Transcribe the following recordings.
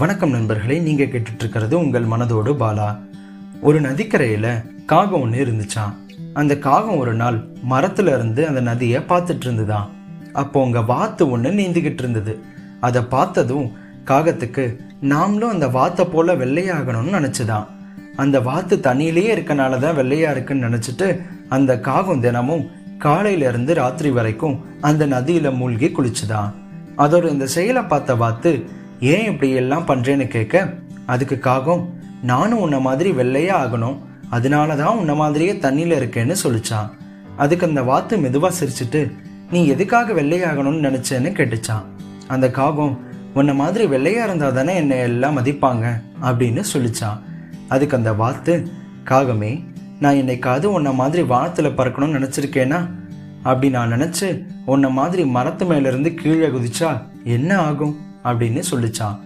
வணக்கம் நண்பர்களே நீங்கள் கேட்டுட்ருக்கிறது உங்கள் மனதோடு பாலா. ஒரு நதிக்கரையில் காகம் ஒன்று இருந்துச்சாம். அந்த காகம் ஒரு நாள் மரத்தில் இருந்து அந்த நதியை பார்த்துட்டு இருந்துதான் அப்போ உங்கள் வாத்து ஒன்று நீந்திக்கிட்டு இருந்தது. அதை பார்த்ததும் காகத்துக்கு நாமளும் அந்த வாத்தை போல வெள்ளையாகணும்னு நினச்சிதான். அந்த வாத்து தண்ணியிலேயே இருக்கனால தான் வெள்ளையாக இருக்குன்னு நினச்சிட்டு அந்த காகம் தினமும் காலையிலேருந்து ராத்திரி வரைக்கும் அந்த நதியில் மூழ்கி குளிச்சுதான். அதோட இந்த செயலை பார்த்த வாத்து ஏன் இப்படி எல்லாம் பண்ணுறேன்னு கேட்க அதுக்கு காகம் நானும் உன்ன மாதிரி வெள்ளையே ஆகணும். அதனால தான் உன்ன மாதிரியே தண்ணியில் இருக்கேன்னு சொல்லிச்சான் அதுக்கு அந்த வாத்து மெதுவாக சிரிச்சிட்டு நீ எதுக்காக வெள்ளையாகணும்னு நினச்சேன்னு கேட்டுச்சான் அந்த காகம் உன்னை மாதிரி வெள்ளையாக இருந்தால் தானே என்னை எல்லாம் மதிப்பாங்க அப்படின்னு சொல்லிச்சான் அதுக்கு அந்த வாத்து காகமே நான் என்னைக்காவது உன்னை மாதிரி வானத்தில் பறக்கணும்னு நினச்சிருக்கேனா? அப்படி நான் நினச்சி உன்னை மாதிரி மரத்து மேலேருந்து கீழே குதிச்சா என்ன ஆகும்? அப்படின்னு சொல்லிச்சான்.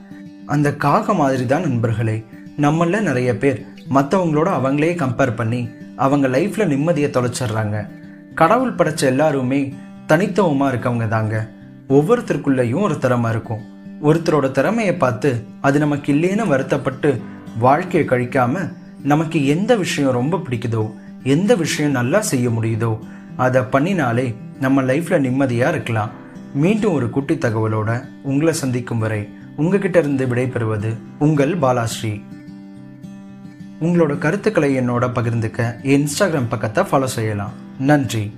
அந்த காகம் மாதிரி தான் நண்பர்களே நம்மள நிறைய பேர் மற்றவங்களோட அவங்களே கம்பேர் பண்ணி அவங்க லைஃப்பில் நிம்மதியை தொலைச்சிடுறாங்க. கடவுள் படைச்ச எல்லாருமே தனித்துவமாக இருக்கவங்க தாங்க. ஒவ்வொருத்தருக்குள்ளேயும் ஒரு திறமை இருக்கும். ஒருத்தரோட திறமையை பார்த்து அது நமக்கு இல்லைன்னு வருத்தப்பட்டு வாழ்க்கையை கழிக்காம நமக்கு எந்த விஷயம் ரொம்ப பிடிக்குதோ எந்த விஷயம் நல்லா செய்ய முடியுதோ அதை பண்ணினாலே நம்ம லைஃப்பில் நிம்மதியாக இருக்கலாம். மீண்டும் ஒரு குட்டி தகவலோட உங்களை சந்திக்கும் வரை உங்ககிட்ட இருந்து விடைபெறுவது உங்கள் பாலாஸ்ரீ. உங்களோட கருத்துக்களை என்னோட பகிர்ந்துக்க என் இன்ஸ்டாகிராம் பக்கத்தை ஃபாலோ செய்யலாம். நன்றி.